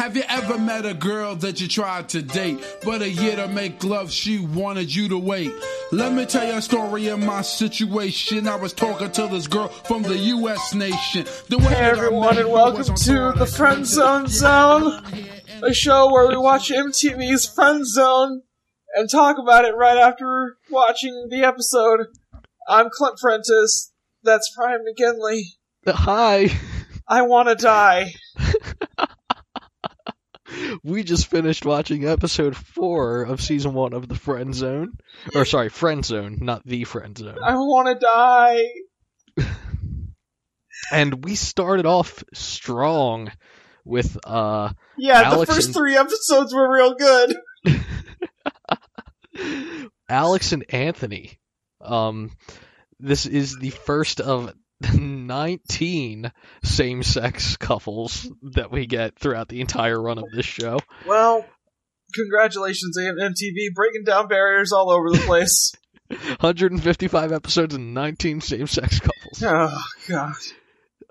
Have you ever met a girl that you tried to date, but a year to make love, she wanted you to wait? Let me tell you a story of my situation. I was talking to this girl from the U.S. nation. The way Hey everyone, and welcome to tour the like Friend Zone Zone, a show where we watch MTV's Friend Zone and talk about it right after watching the episode. I'm Clint Prentice. That's Brian McGinley. Hi. I wanna die. We just finished watching episode four of season one of the Friend Zone. Or sorry, Friend Zone, not the Friend Zone. I wanna die. And we started off strong with uh Yeah, Alex the first and- three episodes were real good. Alex and Anthony. Um this is the first of 19 same-sex couples that we get throughout the entire run of this show. Well, congratulations, MTV, breaking down barriers all over the place. 155 episodes and 19 same-sex couples. oh, God.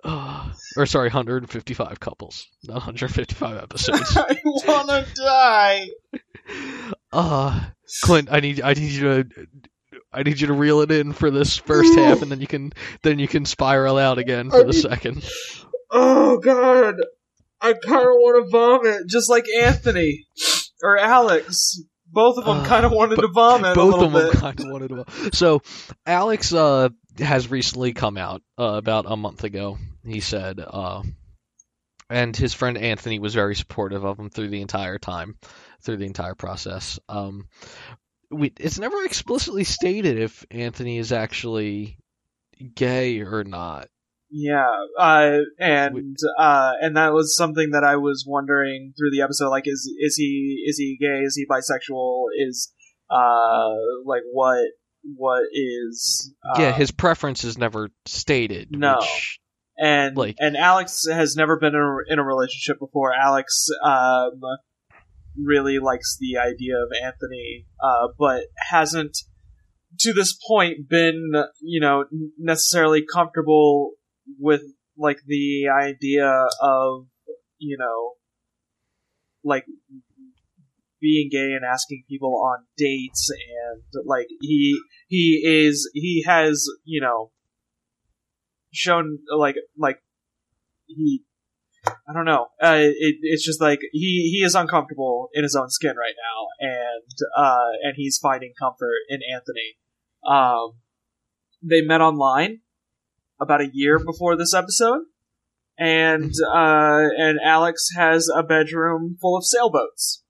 Uh, or sorry, 155 couples, not 155 episodes. I wanna die. uh Clint, I need I need you to I need you to reel it in for this first half, and then you can then you can spiral out again for the second. Oh god, I kind of want to vomit, just like Anthony or Alex. Both of them Uh, kind of wanted to vomit Both of them kind of wanted to. So Alex uh has recently come out uh, about a month ago. He said, uh, and his friend Anthony was very supportive of him through the entire time, through the entire process. Um, we, it's never explicitly stated if Anthony is actually gay or not. Yeah, uh, and uh, and that was something that I was wondering through the episode. Like, is is he is he gay? Is he bisexual? Is uh like what what is uh, yeah, his preference is never stated. No. Which, and like- and Alex has never been in a, in a relationship before. Alex um, really likes the idea of Anthony, uh, but hasn't to this point been you know necessarily comfortable with like the idea of you know like being gay and asking people on dates and like he he is he has you know shown like like he I don't know. Uh, it, it's just like he he is uncomfortable in his own skin right now, and uh, and he's finding comfort in Anthony. Um, they met online about a year before this episode, and uh, and Alex has a bedroom full of sailboats.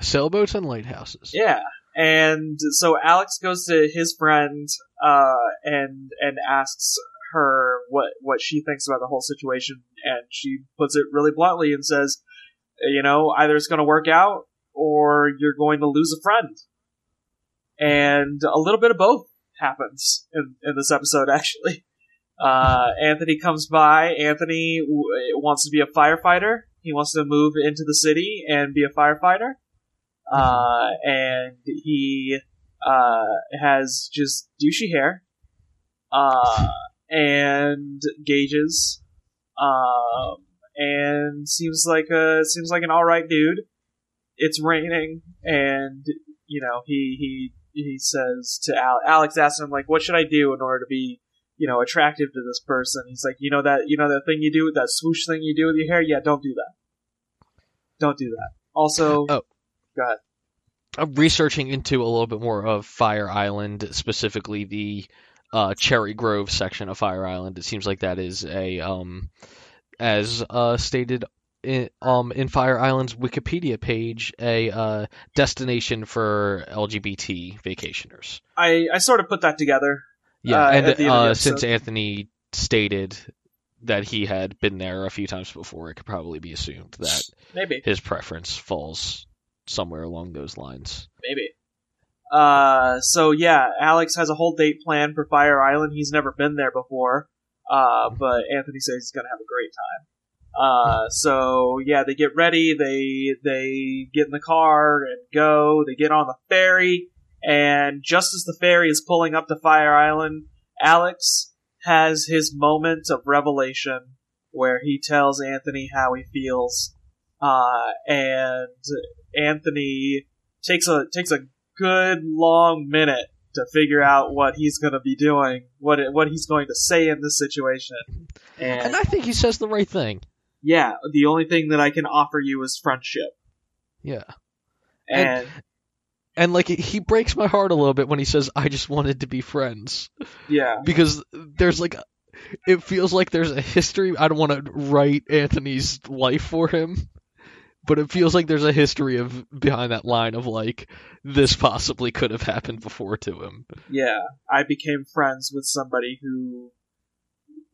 sailboats and lighthouses. Yeah. And so Alex goes to his friend uh, and and asks her what what she thinks about the whole situation, and she puts it really bluntly and says, you know, either it's going to work out or you're going to lose a friend. And a little bit of both happens in, in this episode, actually. Uh, Anthony comes by. Anthony w- wants to be a firefighter. He wants to move into the city and be a firefighter uh, and he uh, has just douchey hair, uh, and gauges, um, and seems like a seems like an all right dude. It's raining, and you know he he he says to Al- Alex asks him like, "What should I do in order to be?" You know, attractive to this person. He's like, you know that, you know that thing you do, that swoosh thing you do with your hair. Yeah, don't do that. Don't do that. Also, Oh. go ahead. I'm researching into a little bit more of Fire Island, specifically the uh, Cherry Grove section of Fire Island. It seems like that is a, um, as uh, stated in, um, in Fire Island's Wikipedia page, a uh, destination for LGBT vacationers. I, I sort of put that together. Yeah, Uh, and at the end of the uh, since Anthony stated that he had been there a few times before, it could probably be assumed that Maybe, his preference falls somewhere along those lines. maybe. Uh, so yeah, Alex has a whole date plan for Fire Island. He's never been there before, uh, but Anthony says he's gonna have a great time. Uh, so yeah, they get ready. They they get in the car and go. They get on the ferry, and just as the ferry is pulling up to Fire Island, Alex has his moment of revelation where he tells Anthony how he feels uh, and Anthony takes a takes a good long minute to figure out what he's going to be doing, what it, what he's going to say in this situation. And, And I think he says the right thing. yeah, the only thing that I can offer you is friendship. Yeah. And, And- And like he breaks my heart a little bit when he says I just wanted to be friends yeah, because there's like a, it feels like there's a history. I don't want to write Anthony's life for him, but it feels like there's a history of behind that line of like this possibly could have happened before to him. yeah, I became friends with somebody who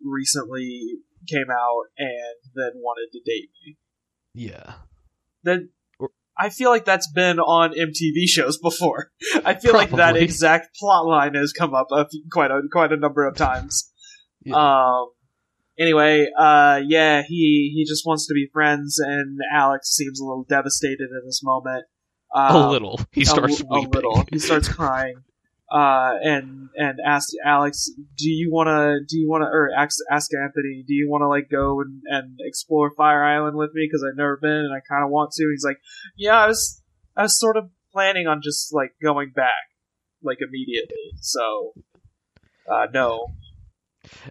recently came out and then wanted to date me. Yeah. Then I feel like that's been on MTV shows before. I feel like that exact plot line has come up a quite a quite a number of times. Um. Anyway, uh, yeah, he he just wants to be friends, and Alex seems a little devastated at this moment. a Um, little. He starts a weeping. little. He starts crying, uh, and and asks Alex, "Do you want to? Do you want to?" Or ask ask Anthony, "Do you want to like go and and explore Fire Island with me? Because I've never been, and I kind of want to." He's like, "Yeah, I was I was sort of planning on just like going back, like immediately. So, uh, no,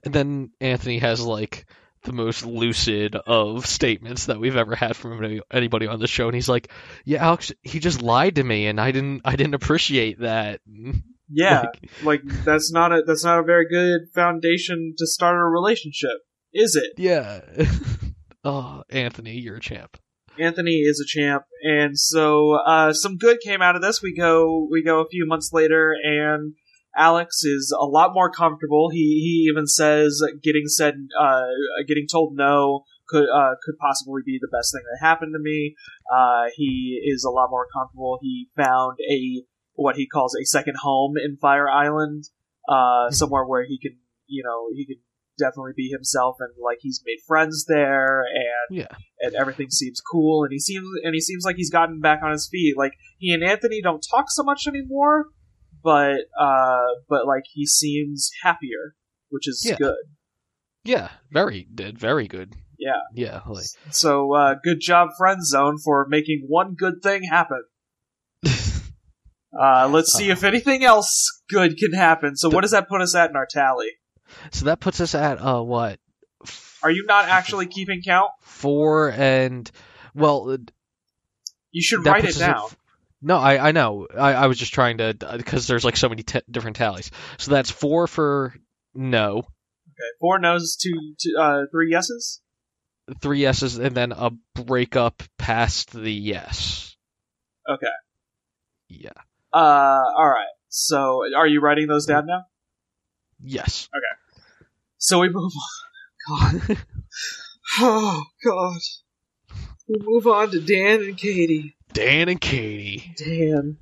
And then Anthony has like the most lucid of statements that we've ever had from anybody on the show, and he's like, "Yeah, Alex, he just lied to me, and I didn't, I didn't appreciate that." yeah, Like, like that's not a that's not a very good foundation to start a relationship, is it? yeah. oh, Anthony, you're a champ. Anthony is a champ, and so uh, some good came out of this. We go we go a few months later, and Alex is a lot more comfortable. He he even says getting said uh, getting told no could uh, could possibly be the best thing that happened to me. Uh, he is a lot more comfortable. He found a what he calls a second home in Fire Island, uh, somewhere where he can you know he can definitely be himself and like he's made friends there and Yeah. and everything seems cool and he seems and he seems like he's gotten back on his feet like he and anthony don't talk so much anymore but uh but like he seems happier which is Yeah. good. Yeah, very did very good. Yeah. Yeah, like so uh good job friend zone for making one good thing happen. Uh let's see if anything else good can happen. So what does that put us at in our tally? So that puts us at uh what? Are you not actually keeping count? four and well you should write it at down no, I I know. I, I was just trying to because there's like so many t- different tallies. So that's four for no, okay four no's two, two uh three yeses three yeses, and then a breakup past the yes. okay Yeah. Uh, all right. So, are you writing those down now? Yes. Okay. So we move on. God. Oh God. We move on to Dan and Katie. Dan and Katie. Dan.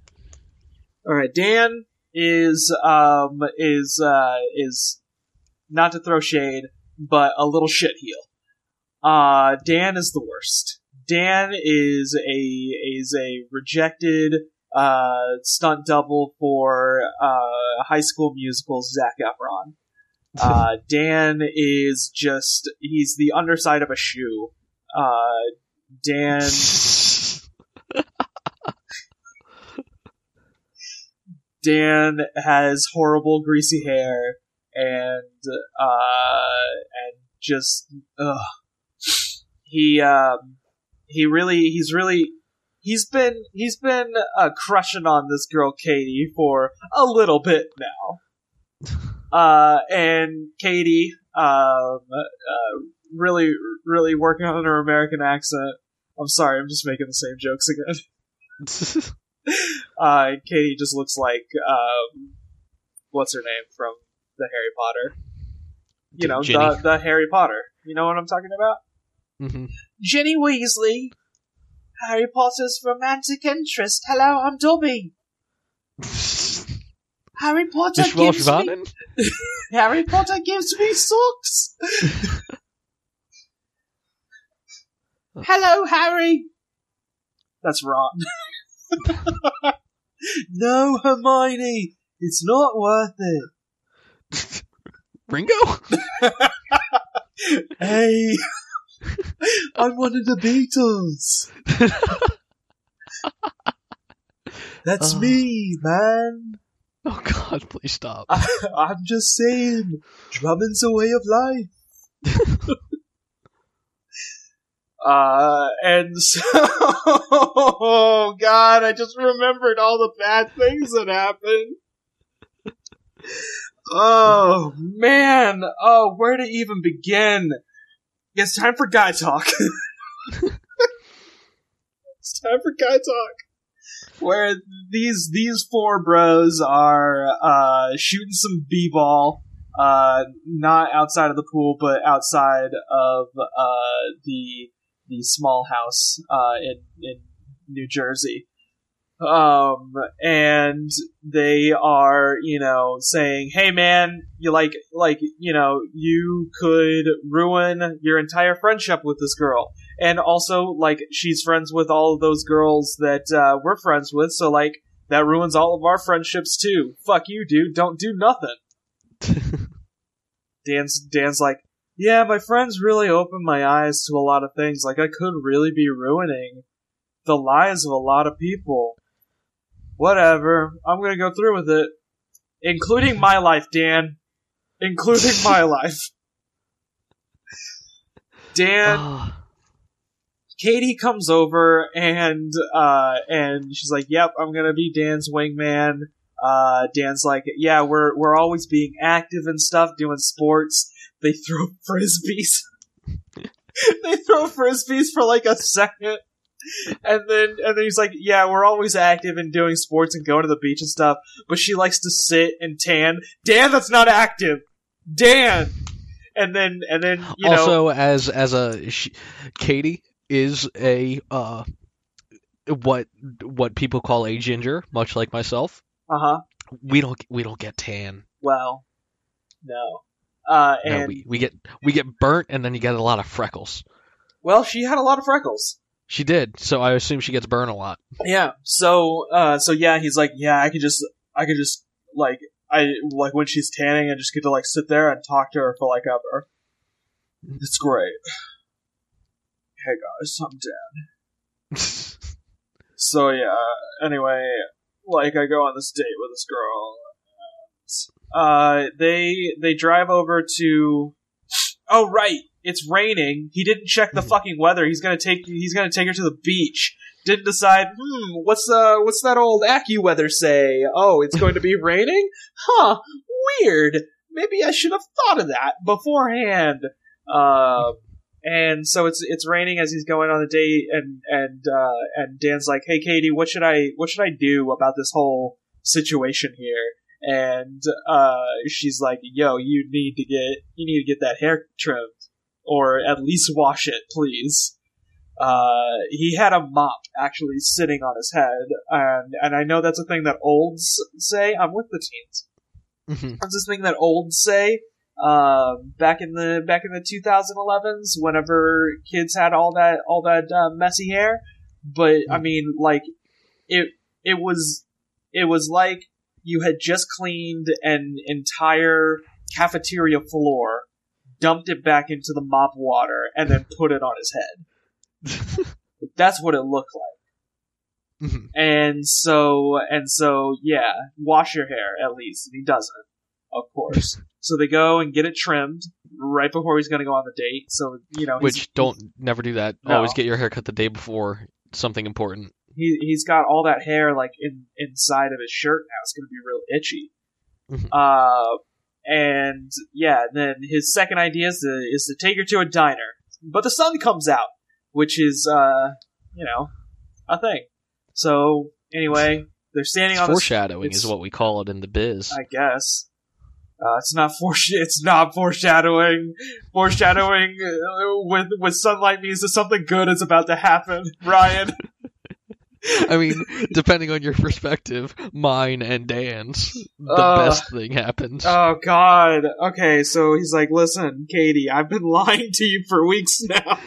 All right. Dan is um is uh is not to throw shade, but a little shit heel. Uh, Dan is the worst. Dan is a is a rejected uh stunt double for uh High School Musical's Zac Efron. Uh, Dan is just he's the underside of a shoe. Uh, Dan Dan has horrible greasy hair and uh and just ugh. he um he really he's really he's been he's been uh, crushing on this girl Katie for a little bit now. Uh and Katie um uh, really really working on her American accent. I'm sorry, I'm just making the same jokes again. Uh, Katie just looks like um, what's her name from the Harry Potter? You know, the the Harry Potter. You know what I'm talking about? Mhm. Ginny Weasley, Harry Potter's romantic interest. Hello, I'm Dobby. Harry Potter gives me? Harry Potter gives me socks. Hello, Harry. That's wrong. no, Hermione. It's not worth it. Ringo? Hey. I'm one of the Beatles. That's Oh. me, man. Oh God, please stop. I, I'm just saying, drumming's a way of life. Uh, and so, oh God, I just remembered all the bad things that happened. Oh man, oh, where to even begin? It's time for guy talk. it's time for guy talk where these these four bros are uh, shooting some b-ball, uh, not outside of the pool, but outside of uh, the the small house uh, in in New Jersey. Um, and they are, you know, saying, "Hey, man, you like, like, you know, you could ruin your entire friendship with this girl." and also like she's friends with all of those girls that uh, we're friends with so like that ruins all of our friendships too fuck you dude don't do nothing dan's dan's like yeah my friends really opened my eyes to a lot of things. Like i could really be ruining the lives of a lot of people. Whatever. I'm gonna go through with it. Including my life dan. Including my life. Dan Ah, Katie comes over and uh and she's like, "Yep, I'm gonna be Dan's wingman." Uh, Dan's like, "Yeah, we're we're always being active and stuff, doing sports." They throw frisbees. they throw frisbees for like a second, and then and then he's like, "Yeah, we're always active and doing sports and going to the beach and stuff." But she likes to sit and tan. Dan, that's not active. Dan. And then and then you know also, as as a she, Katie is a uh, what what people call a ginger, much like myself. uh huh. We don't we don't get tan. Well, no. Uh, No, we, we get we get burnt, and then you get a lot of freckles. well, she had a lot of freckles. She did, so I assume she gets burned a lot. Yeah. So, uh, so yeah, he's like, yeah, I could just, I could just, like, I like when she's tanning, I just get to like sit there and talk to her for like ever. It's great. Hey guys, I'm Dan. So yeah. Anyway, like I go on this date with this girl. Uh, they they drive over to. Oh right, it's raining. He didn't check the Mhm. fucking weather. He's gonna take he's gonna take her to the beach. Didn't decide. Hmm, what's uh what's that old AccuWeather say? Oh, it's going to be raining. Huh? Weird. Maybe I should have thought of that beforehand. Uh, and so it's it's raining as he's going on the date, and and uh, and Dan's like, "Hey, Katie, what should I what should I do about this whole situation here?" And uh, she's like, "Yo, you need to get you need to get that hair trimmed, or at least wash it, please." Uh, he had a mop actually sitting on his head, and and I know that's a thing that olds say. I'm with the teens. Mhm. That's this thing that olds say uh, back in the back in the 2011s, whenever kids had all that all that uh, messy hair. But I mean, like it it was it was like you had just cleaned an entire cafeteria floor, dumped it back into the mop water, and then put it on his head. That's what it looked like. Mhm. And so, and so, yeah, wash your hair at least. And he doesn't, of course. So they go and get it trimmed right before he's going to go on the date. So, you know, Which don't never do that. No. Always get your hair cut the day before something important. He, he's got all that hair like in, inside of his shirt now. It's going to be real itchy. Mhm. Uh, and yeah, then his second idea is to, is to take her to a diner. But the sun comes out, which is, uh, you know, a thing. So, anyway, they're standing on Foreshadowing is what we call it in the biz. I guess. Uh, it's not foresh- It's not foreshadowing. Foreshadowing uh, with with sunlight means that something good is about to happen. Ryan. I mean, depending on your perspective, mine and Dan's, the Uh, best thing happens. Oh God. Okay, so he's like, "Listen, Katie, I've been lying to you for weeks now."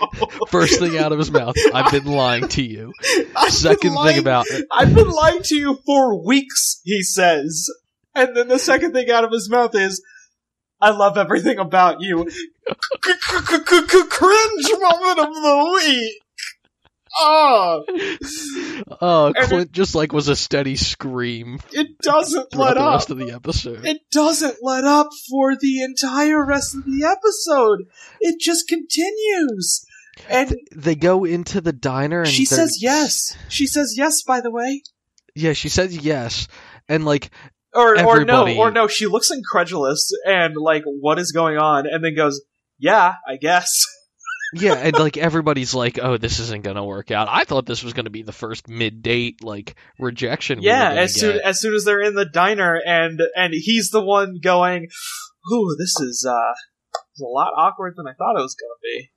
First thing out of his mouth, I've been lying to you. I've Second lying- thing about it, I've been lying to you for weeks. He says, and then the second thing out of his mouth is, I love everything about you. Cringe moment of the week. Oh, Oh, And Clint just like was a steady scream it doesn't let the up. rest of the episode. It doesn't let up for the entire rest of the episode. It just continues. And they go into the diner and she they're- says yes. She says yes, by the way. Yeah, she says yes, and like Or or no, or no, she looks incredulous and like what is going on and then goes, "Yeah, I guess." yeah, and like everybody's like, "Oh, this isn't gonna work out." I thought this was gonna be the first mid-date like rejection. yeah, gonna as soon as soon as they're in the diner and and he's the one going, "Ooh, this is uh a lot awkward than I thought it was going to be."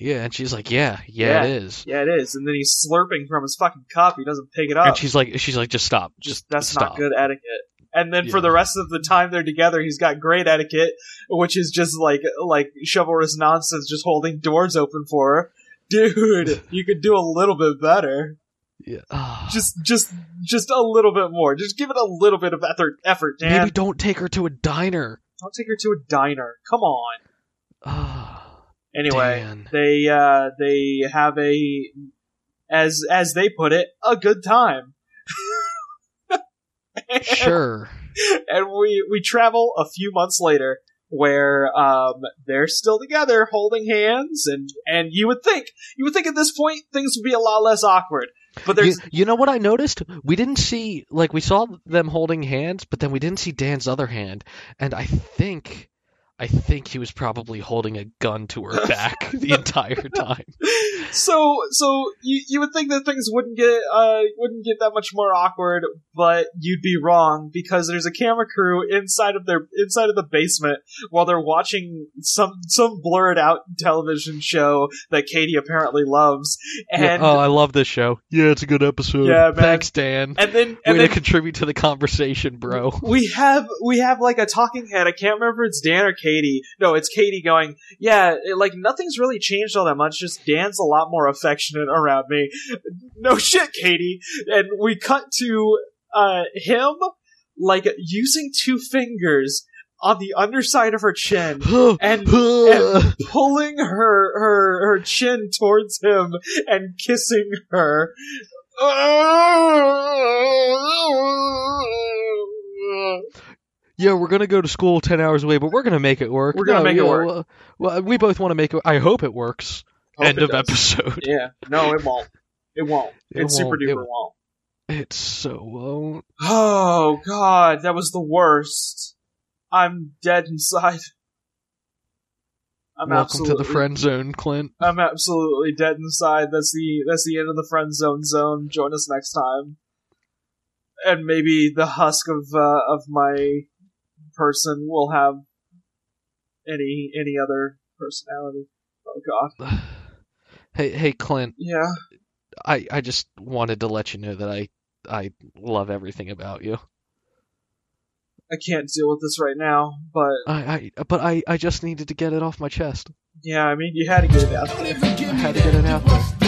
yeah, and she's like, "Yeah, yeah, Yeah. it is." Yeah, it is. And then he's slurping from his fucking cup. He doesn't pick it up. And she's like, she's like, just stop, just just that's stop. not good etiquette. And then for the rest of the time they're together, he's got great etiquette, which is just like like chivalrous nonsense, just holding doors open for her. Dude, you could do a little bit better. Yeah. Ah. Just just just a little bit more. Just give it a little bit of effort effort, Dan. Maybe don't take her to a diner. Don't take her to a diner. Come on. Anyway, Dan. they uh they have a as as they put it, a good time. sure. and we we travel a few months later where um they're still together holding hands and and you would think you would think at this point things would be a lot less awkward but You, there's you know what I noticed? We didn't see like we saw them holding hands, but then we didn't see Dan's other hand, and I think. I think he was probably holding a gun to her back the entire time. so so you you would think that things wouldn't get uh wouldn't get that much more awkward but you'd be wrong because there's a camera crew inside of their inside of the basement while they're watching some some blurred out television show that Katie apparently loves and Yeah, oh, I love this show. Yeah, it's a good episode. Yeah, man. Thanks, Dan. and then Way and to then contribute to the conversation, bro. we have we have like a talking head. I can't remember if it's Dan or Katie. No, it's Katie going, yeah, it- like nothing's really changed all that much. Just Dan's a lot more affectionate around me. No shit, Katie. And we cut to uh him like using two fingers on the underside of her chin. And- and- Pulling her her her chin towards him and kissing her. yeah, we're gonna go to school ten hours away, but we're gonna make it work. We're gonna No, make it yeah, work. Well, we both want to make it. I hope it works. Hope End it of does. episode. Yeah, no, it won't. It won't. It It, super duper It- won't. It so won't. Oh god, that was the worst. I'm dead inside. I'm Welcome to the friend zone, Clint. I'm absolutely dead inside. That's the that's the end of the friend zone zone. Join us next time, and maybe the husk of uh, of my person will have any any other personality. Oh god, Hey, hey, Clint. yeah. I, I just wanted to let you know that I I love everything about you. I can't deal with this right now, but I, I but I, I just needed to get it off my chest. yeah, I mean, you had to get it out. Even I had to get it out busted